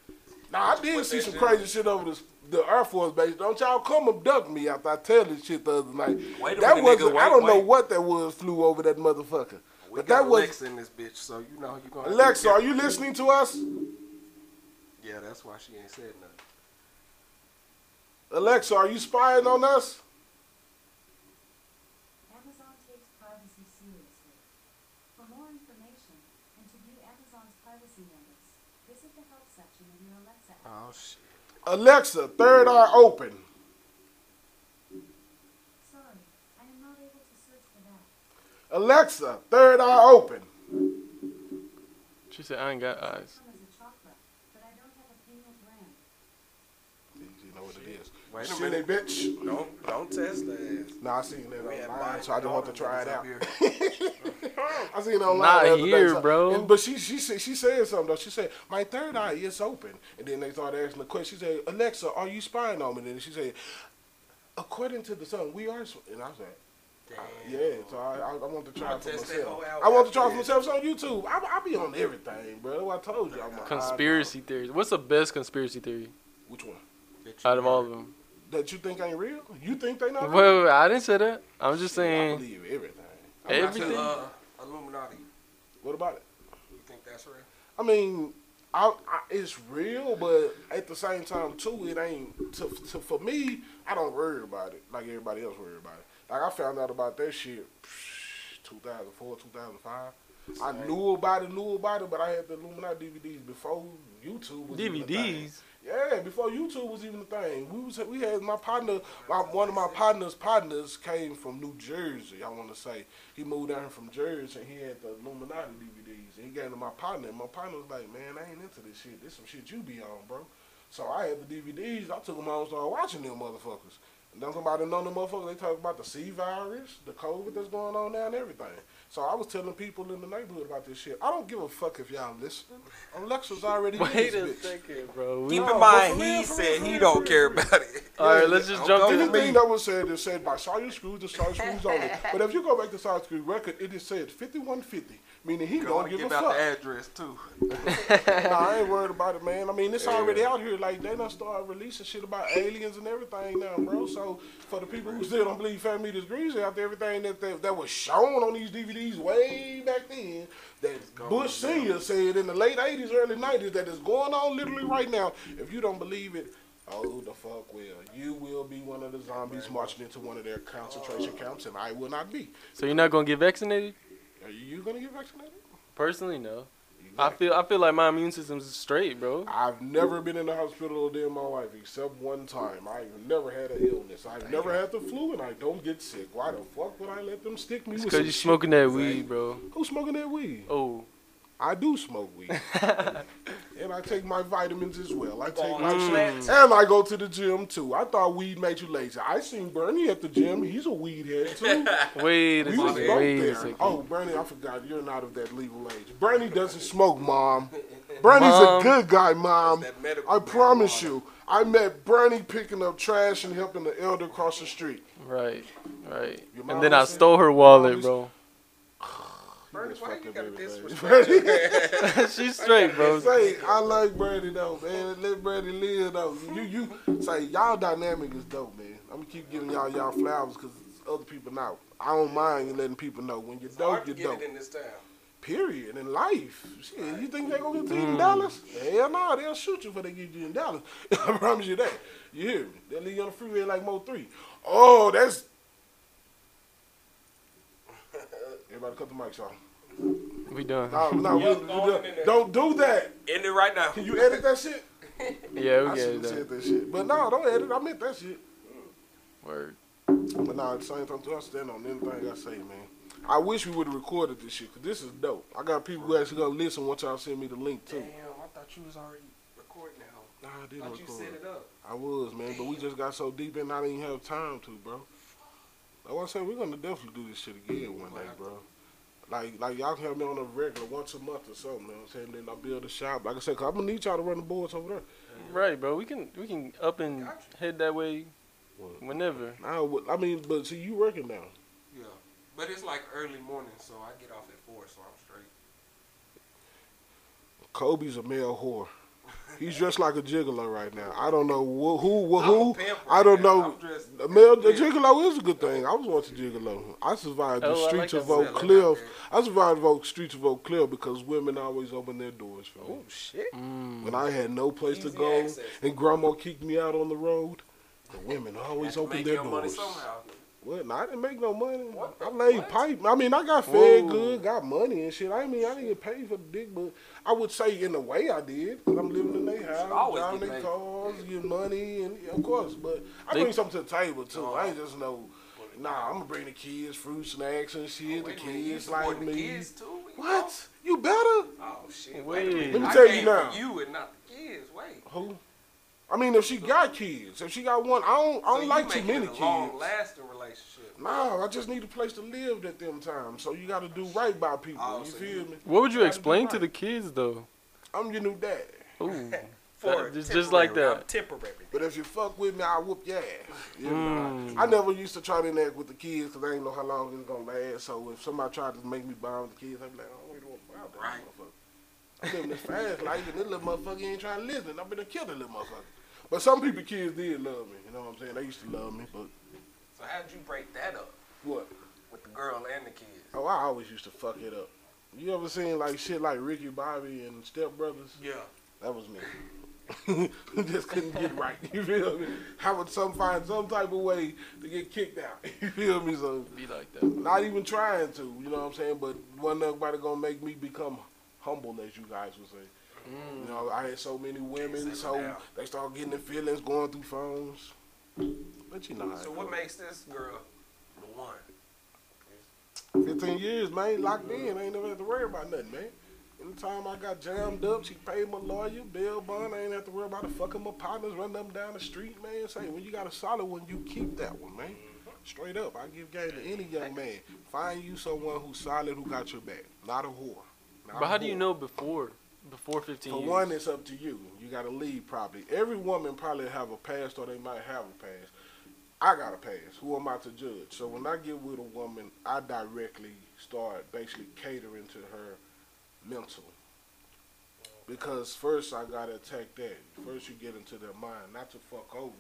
Nah, I did see some shit- crazy shit over the the Air Force base. Don't y'all come abduct me after I tell this shit the other night. Wait a that was nigga, I don't know what that was flew over that motherfucker. We but got that was Alexa in this bitch, so you know you gonna. have Alexa. Are you listening to us? Yeah, that's why she ain't said nothing. Alexa, are you spying on us? Amazon takes privacy seriously. For more information and to view Amazon's privacy notice, visit the help section of your Alexa app. Oh shit. Alexa, third eye open. Sorry, I am not able to search for that. Alexa, third eye open. She said I ain't got eyes. Come as a chocolate, but I don't have a payment brand. You know what it is. Wait a minute. bitch. Don't don't test the ass. Nah, I seen that We online, Biden so I just want to try it out. them niggas up here. <laughs> I seen it online. Not the other here, day, so- bro. And, but she she said she said something though. She said my third eye is open, and then they started asking the question. She said, Alexa, are you spying on me? And then she said, according to the sun, we are. sp-" And I said. Uh, Damn. Yeah, so I, I, I want to try I'll it for test that myself. hoe out I want to try it for myself. It's on YouTube. I, I be on everything, bro. I told you. I'm a Conspiracy theories. What's the best conspiracy theory Which one? Out of all of them? That you think ain't real? You think they not real? Well, I didn't say that. I'm just saying. I saying. believe everything. I'm not Everything. saying, Uh, Illuminati. What about it? You think that's real? I mean, I, I, it's real, but at the same time too, it ain't. To, to, for me, I don't worry about it like everybody else worry about it. Like I found out about that shit, 2004, 2005. I knew about it, knew about it, but I had the Illuminati DVDs before YouTube was even a. DVDs. Yeah, before YouTube was even a thing. We was we had my partner, my, one of my partners' partners came from New Jersey. I want to say he moved down from Jersey and he had the Illuminati DVDs. And he gave them to my partner, and my partner was like, man, I ain't into this shit. This some shit you be on, bro. So I had the DVDs. I took them home and started watching them motherfuckers. And don't nobody know them motherfuckers. They talk about the C virus, the COVID that's going on now, and everything. So I was telling people in the neighborhood about this shit. I don't give a fuck if y'all listening. Alexa's already in Wait this a bitch. second, bro. We, Keep No, in mind, for real, he for said real, he real, don't for care real. about it. all right, let's just jump going to with the Anything that was said is said by Sire Screwge to Sire Screwge only. <laughs> But if you go back to Sire Screwge record, it is said 5150, meaning he Go don't and give a give fuck. out the address too. <laughs> nah, I ain't worried about it, man. I mean, it's already out here. Like, they done start releasing shit about aliens and everything now, bro. So, for the people who still don't believe Fat Meter's Greasy, after everything that, that that was shown on these DVDs way back then, that Bush. Senior said in the late '80s, early '90s, that is going on literally right now. If you don't believe it. Oh, the fuck will. You will be one of the zombies marching into one of their concentration uh. camps, and I will not be. So you're not gonna get vaccinated? Are you going to get vaccinated? Personally, no. I feel I feel like my immune system's straight, bro. I've never been in the hospital a day in my life except one time. I've never had an illness. I've never had the flu, and I don't get sick. Why the fuck would I let them stick me It's cause some you shit? smoking that weed, bro. Who's smoking that weed? Oh, I do smoke weed, <laughs> and I take my vitamins as well. I take my shit, and I go to the gym too. I thought weed made you lazy. I seen Bernie at the gym. He's a weed head too. <laughs> wait We was both a there. Oh, Bernie, I forgot. You're not of that legal age. Bernie doesn't smoke, Mom. Bernie's Mom. a good guy, Mom. I promise marijuana. you. I met Bernie picking up trash and helping the elder cross the street. Right, right. And then I stole her wallet, bro. Bernie, why you fucking gotta baby disrespect <laughs> face. <laughs> She's straight, bro. Say, I like Bernie though, man. Let Bernie live though. You, you say y'all dynamic is dope, man. I'm gonna keep giving y'all y'all flowers because other people know. I don't mind you letting people know when you're It's hard dope, to you're get dope. it in this town. Period. In life, shit, you think they gonna get to you in Mm. dollars? Hell no, they'll shoot you before they get you in Dallas. <laughs> I promise you that. You hear me? They'll leave you on the freeway like Mo three. Oh, that's. Everybody, cut the mics off. We done. No, no, we, Yeah, we go on don't- don't that. End it right now. Can you edit that shit? <laughs> Yeah, we should get have it said that shit. But no, don't edit. I meant that shit. Word. But nah, at the same time, too, I stand on anything I say, man. I wish we would have recorded this shit, because this is dope. I got people who actually gonna listen once y'all send me the link, too. Damn, I thought you was already recording now. Nah, I I didn't thought you set it up. I was, man, but we just got so deep in, I didn't have time to, bro. Like I said, we're gonna definitely do this shit again one day, bro. Like, like y'all can have me on a regular once a month or something. You know what I'm saying? Then I build a shop. Like I said, cause I'm gonna need y'all to run the boards over there. Right, bro. We can we can up and Gotcha. head that way What? whenever. I, I mean, but see, you working now. Yeah. But it's like early morning, so I get off at four, so I'm straight. Kobe's a male whore. He's dressed like a gigolo right now. I don't know who, who, I'm who. a pimp I don't now. know. I'm A male, a gigolo is a good thing. I was once a gigolo. I survived the Oh, I like streets that of selling Oak out Cliff. I survived Oak streets of Oak Cliff because women always open their doors for me. Oh shit. Mm. When I had no place to Easy go access. and grandma kicked me out on the road, the women always open make their your money doors. somehow. What? No, I didn't make no money. What I laid what? pipe. I mean, I got fed Whoa. good, got money and shit. I mean, I didn't get paid for the dick, but I would say in a way I did because I'm living in their house, always driving get their cars, getting money, and yeah, of course. But I They- bring something to the table too. Oh. I ain't just no. Nah, I'm gonna bring the kids fruit snacks and shit. the Wait you kids like me. the kids too? You What? You better? Oh shit! Wait. Wait. a minute. Let me I tell you came now. For you and not the kids. Wait. Who? I mean, if she got kids, if she got one, I don't. I don't you like too many a kids. Long-lasting relationship. No, I just need a place to live at them times. So you got to do right by people. Oh, you so feel you- me? What would you Gotta explain to right. the kids though? I'm your new dad. Ooh. <laughs> For That- just- just like temporary. that. I'm temporary. But if you fuck with me, I'll whoop your ass. You know? Mm. I never used to try to interact with the kids because I didn't know how long it's gonna last. So if somebody tried to make me bond with the kids, I'd be like, oh, wait, what about that Right. motherfucker? I'm living this fast life, and this little motherfucker ain't trying to listen. I'm gonna kill the little motherfucker. But some people, kids did love me. You know what I'm saying? They used to love me, but So how'd you break that up what? with the girl and the kids? Oh, I always used to fuck it up. You ever seen like shit like Ricky Bobby and Step Brothers? Yeah. That was me. <laughs> Just couldn't get right. You feel me? I would some find some type of way to get kicked out. <laughs> You feel me? So Be like that. not even trying to. You know what I'm saying? But wasn't nobody gonna make me become humble, as you guys would say. Mm. You know, I had so many women, so they start getting the feelings going through phones. But you know, how So it what goes. makes this girl the one? 15 years, man, locked in. I ain't never had to worry about nothing, man. Anytime I got jammed up, she paid my lawyer, bail bond. I ain't have to worry about the fucking my partners running up down the street, man. Say, when you got a solid one, you keep that one, man. Straight up, I give game to any young man. Find you someone who's solid, who got your back, not a whore. Not But a how do you know before before 15 For years? one, it's up to you. You got to lead probably. Every woman probably have a past or they might have a past. I got a pass. Who am I to judge? So when I get with a woman, I directly start basically catering to her mental. Because first I gotta attack that. First you get into their mind, not to fuck over,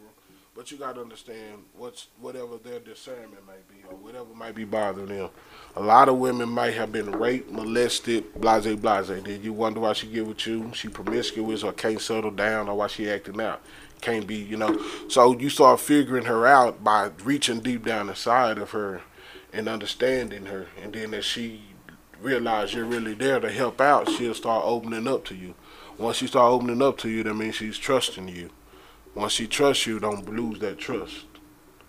but you gotta understand what's whatever their discernment might be or whatever might be bothering them. A lot of women might have been raped, molested, blase blase. Then you wonder why she get with you. She promiscuous or can't settle down or why she acting out. Can't be, you know. So you start figuring her out by reaching deep down inside of her and understanding her. And then as she realize you're really there to help out, she'll start opening up to you. Once she start opening up to you, that means she's trusting you. Once she trusts you, don't lose that trust.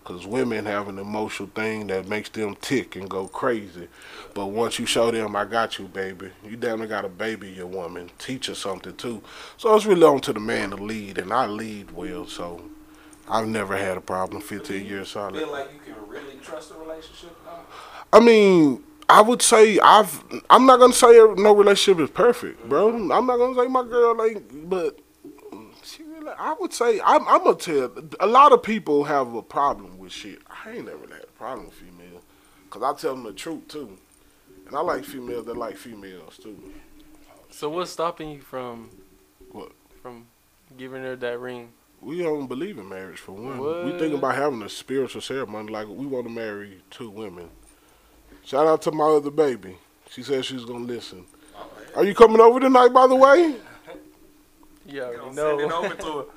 Because women have an emotional thing that makes them tick and go crazy. But once you show them, I got you, baby, you damn got a baby, your woman. Teach her something, too. So it's really on to the man to lead, and I lead well, so I've never had a problem 15 years solid. Feel like you can really trust a relationship now? I mean, I would say I've. I'm not gonna say no relationship is perfect, bro. I'm not gonna say my girl ain't, but. I would say I'm. I'm gonna tell. A lot of people have a problem with shit. I ain't never had a problem with female, cause I tell them the truth too, and I like females that like females too. So what's stopping you from What? from giving her that ring? We don't believe in marriage for one. We thinking about having a spiritual ceremony. Like we want to marry two women. Shout out to my other baby. She said she's gonna listen. Are you coming over tonight, by the way? You already Send it know. over to her. <laughs>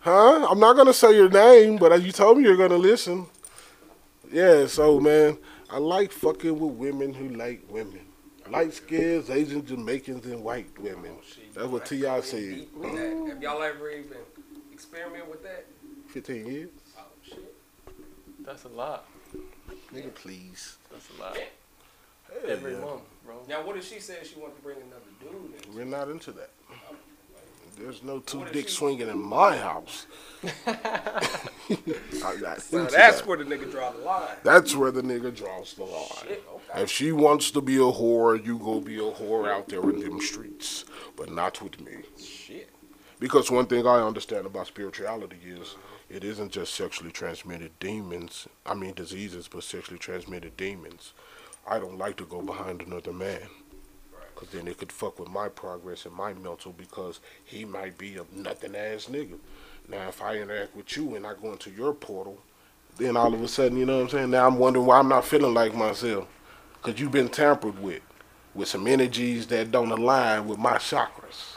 Huh? I'm not gonna say your name, but as you told me you're gonna listen. Yeah, so man, I like fucking with women who like women. Light skins, Asian Jamaicans, and white women. Oh, That's what you T.I. like said. deep. Have y'all ever even experiment with that? 15 years? Oh shit. That's a lot. Nigga, please. That's a lot. Hell Every yeah. month, bro. Now, what if she said she wanted to bring another dude in? We're not into that. Oh. There's no two dicks swinging in my house. <laughs> So that's that. where the nigga draw the line. That's where the nigga draws the line. Shit, okay. If she wants to be a whore, you go be a whore out there in them streets, but not with me. Shit. Because one thing I understand about spirituality is it isn't just sexually transmitted demons, I mean diseases, but sexually transmitted demons. I don't like to go behind another man. Because then it could fuck with my progress and my mental because he might be a nothing ass nigga. Now, if I interact with you and I go into your portal, then all of a sudden, you know what I'm saying? Now I'm wondering why I'm not feeling like myself. Because you've been tampered with, with some energies that don't align with my chakras.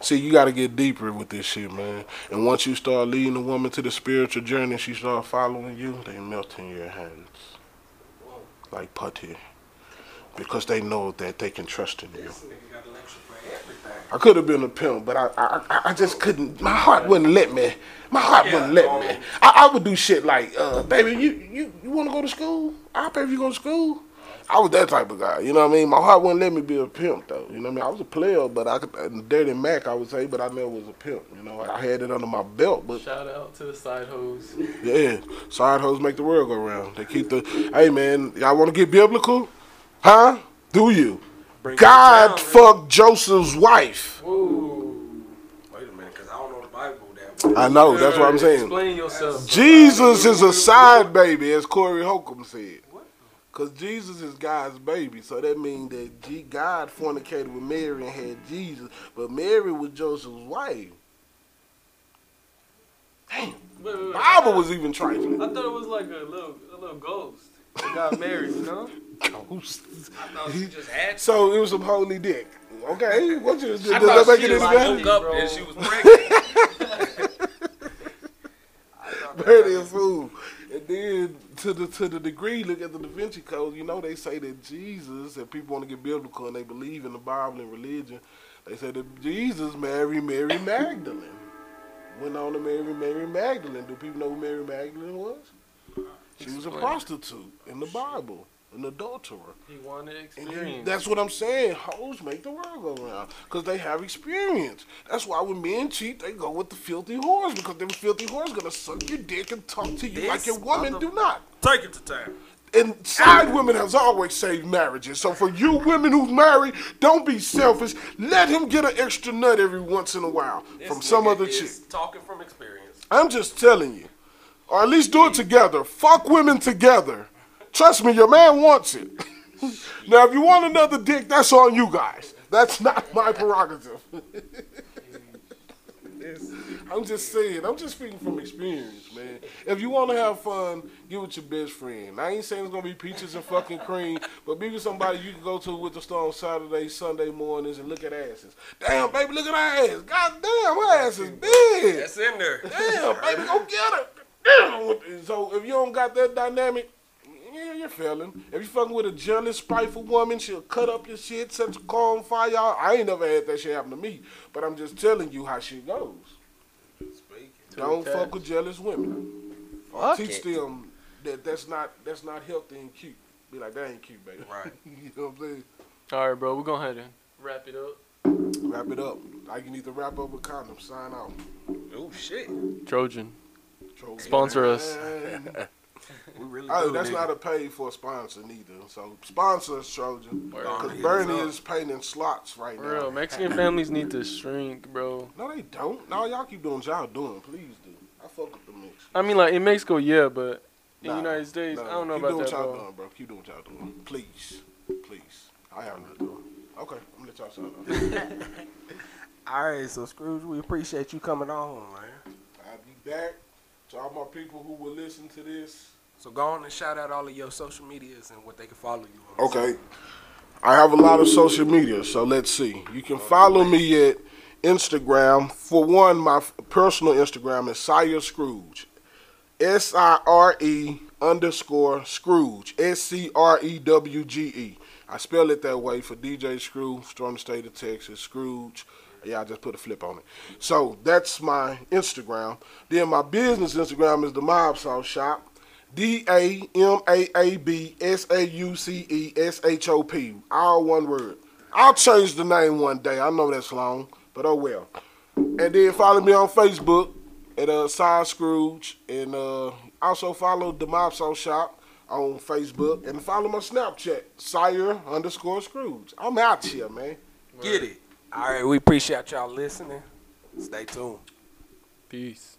See, you got to get deeper with this shit, man. And once you start leading a woman to the spiritual journey, she start following you, they melt in your hands like putty. Because they know that they can trust in you. This nigga got a lecture for everything. I could have been a pimp, but I, I, I- I just couldn't. My heart wouldn't let me. My heart Yeah, wouldn't let um, me. I, I would do shit like, uh, baby, you, you, you want to go to school? I'll pay if you go to school. I was that type of guy. You know what I mean? My heart wouldn't let me be a pimp, though. You know what I mean? I was a player, but I could, Dirty Mac, I would say, but I never was a pimp. You know, I had it under my belt, but Shout out to the side hoes. yeah, side hoes make the world go round. They keep the. Hey man, y'all want to get biblical? Huh? Do you? Bring God it down, fucked Joseph's wife. Ooh. Wait a minute, because I don't know the Bible that well. I know. That's what I'm saying. Explain yourself. Jesus is a side baby, as Corey Holcomb said. What? Because Jesus is God's baby. So that means that G- God fornicated with Mary and had Jesus. But Mary was Joseph's wife. Damn. Wait, wait, wait. Bible was even trifling. I thought it was like a little, a little ghost. They got married, you know? Ghosts. I thought she just had. So it was some holy dick. Okay. What you, does I that thought make she it any better? woke up bro. and she was pregnant. <laughs> Dirty as fool. And then to the to the degree, look at the Da Vinci Code. You know they say that Jesus, if people want to get biblical and they believe in the Bible and religion, they say that Jesus married Mary Magdalene. Went on to marry Mary Magdalene. Do people know who Mary Magdalene was? She was a prostitute in the Bible. An adulterer. He wanted And experience. that's what I'm saying. Hoes make the world go round because they have experience. That's why when men cheat, they go with the filthy whores because them filthy whores gonna suck your dick and talk to you like This your woman mother- do not. Take it to town. And side women has always saved marriages. So for you women who's married, don't be selfish. Let him get an extra nut every once in a while from some other is chick. Talking from experience. I'm just telling you. Or at least do it together. Fuck women together. Trust me, your man wants it. <laughs> now, if you want another dick, that's on you guys. That's not my prerogative. <laughs> I'm just saying. I'm just speaking from experience, man. If you want to have fun, get with your best friend. I ain't saying it's gonna be peaches and fucking cream, but be with somebody you can go to with the store on Saturday, Sunday mornings, and look at asses. Damn, baby, look at her ass. God damn, her ass is big. That's in there. Damn, baby, go get her. Damn. <laughs> So if you don't got that dynamic, yeah, you're failing. If you fucking with a jealous, spiteful woman, she'll cut up your shit, set your car on fire. I ain't never had that shit happen to me, but I'm just telling you how shit goes. Speaking. Don't attached. fuck with jealous women. Fuck teach it. them that that's not that's not healthy and cute. Be like, that ain't cute, baby. Right. <laughs> you know what I'm saying? All right, bro. We're gonna ahead and wrap it up. Wrap it up. I can either wrap up with condoms. Sign off. Oh shit. Trojan. Troll. Sponsor us. <laughs> Man. We really Oh, do, that's nigga. not a paid for sponsor neither. So sponsor us, Trojan. Because Bernie is painting slots right For real, now. Mexican families need to shrink, bro. No, they don't. No, y'all keep doing what y'all doing. Please do. I fuck with the mix. I mean, like in Mexico, yeah, but in Nah, the United States, nah, I don't know about that. keep about doing that, what y'all bro. doing, bro. Keep doing what y'all doing. Please. Please. I have nothing doing. Okay, I'm gonna let y'all sign <laughs> off. All right, so Screwge, we appreciate you coming on, man. I'll be back. To all my people who will listen to this. So go on and shout out all of your social medias and what they can follow you on. Okay. I have a lot of social media, so let's see. You can follow me at Instagram. For one, my personal Instagram is Sire Screwge. S I R E underscore Screwge. S C R E W G E. I spell it that way for DJ Screw from the state of Texas. Screwge. Yeah, I just put a flip on it. So that's my Instagram. Then my business Instagram is the Mob Sauce Shop. D A M A A B S A U C E S H O P. All one word. I'll change the name one day. I know that's long, but oh well. And then follow me on Facebook at uh Side Screwge. And uh also follow the Mob Sauce Shop on Facebook. And follow my Snapchat, Sire underscore Screwge. I'm out here, man. Get it. All right, we appreciate y'all listening. Stay tuned. Peace.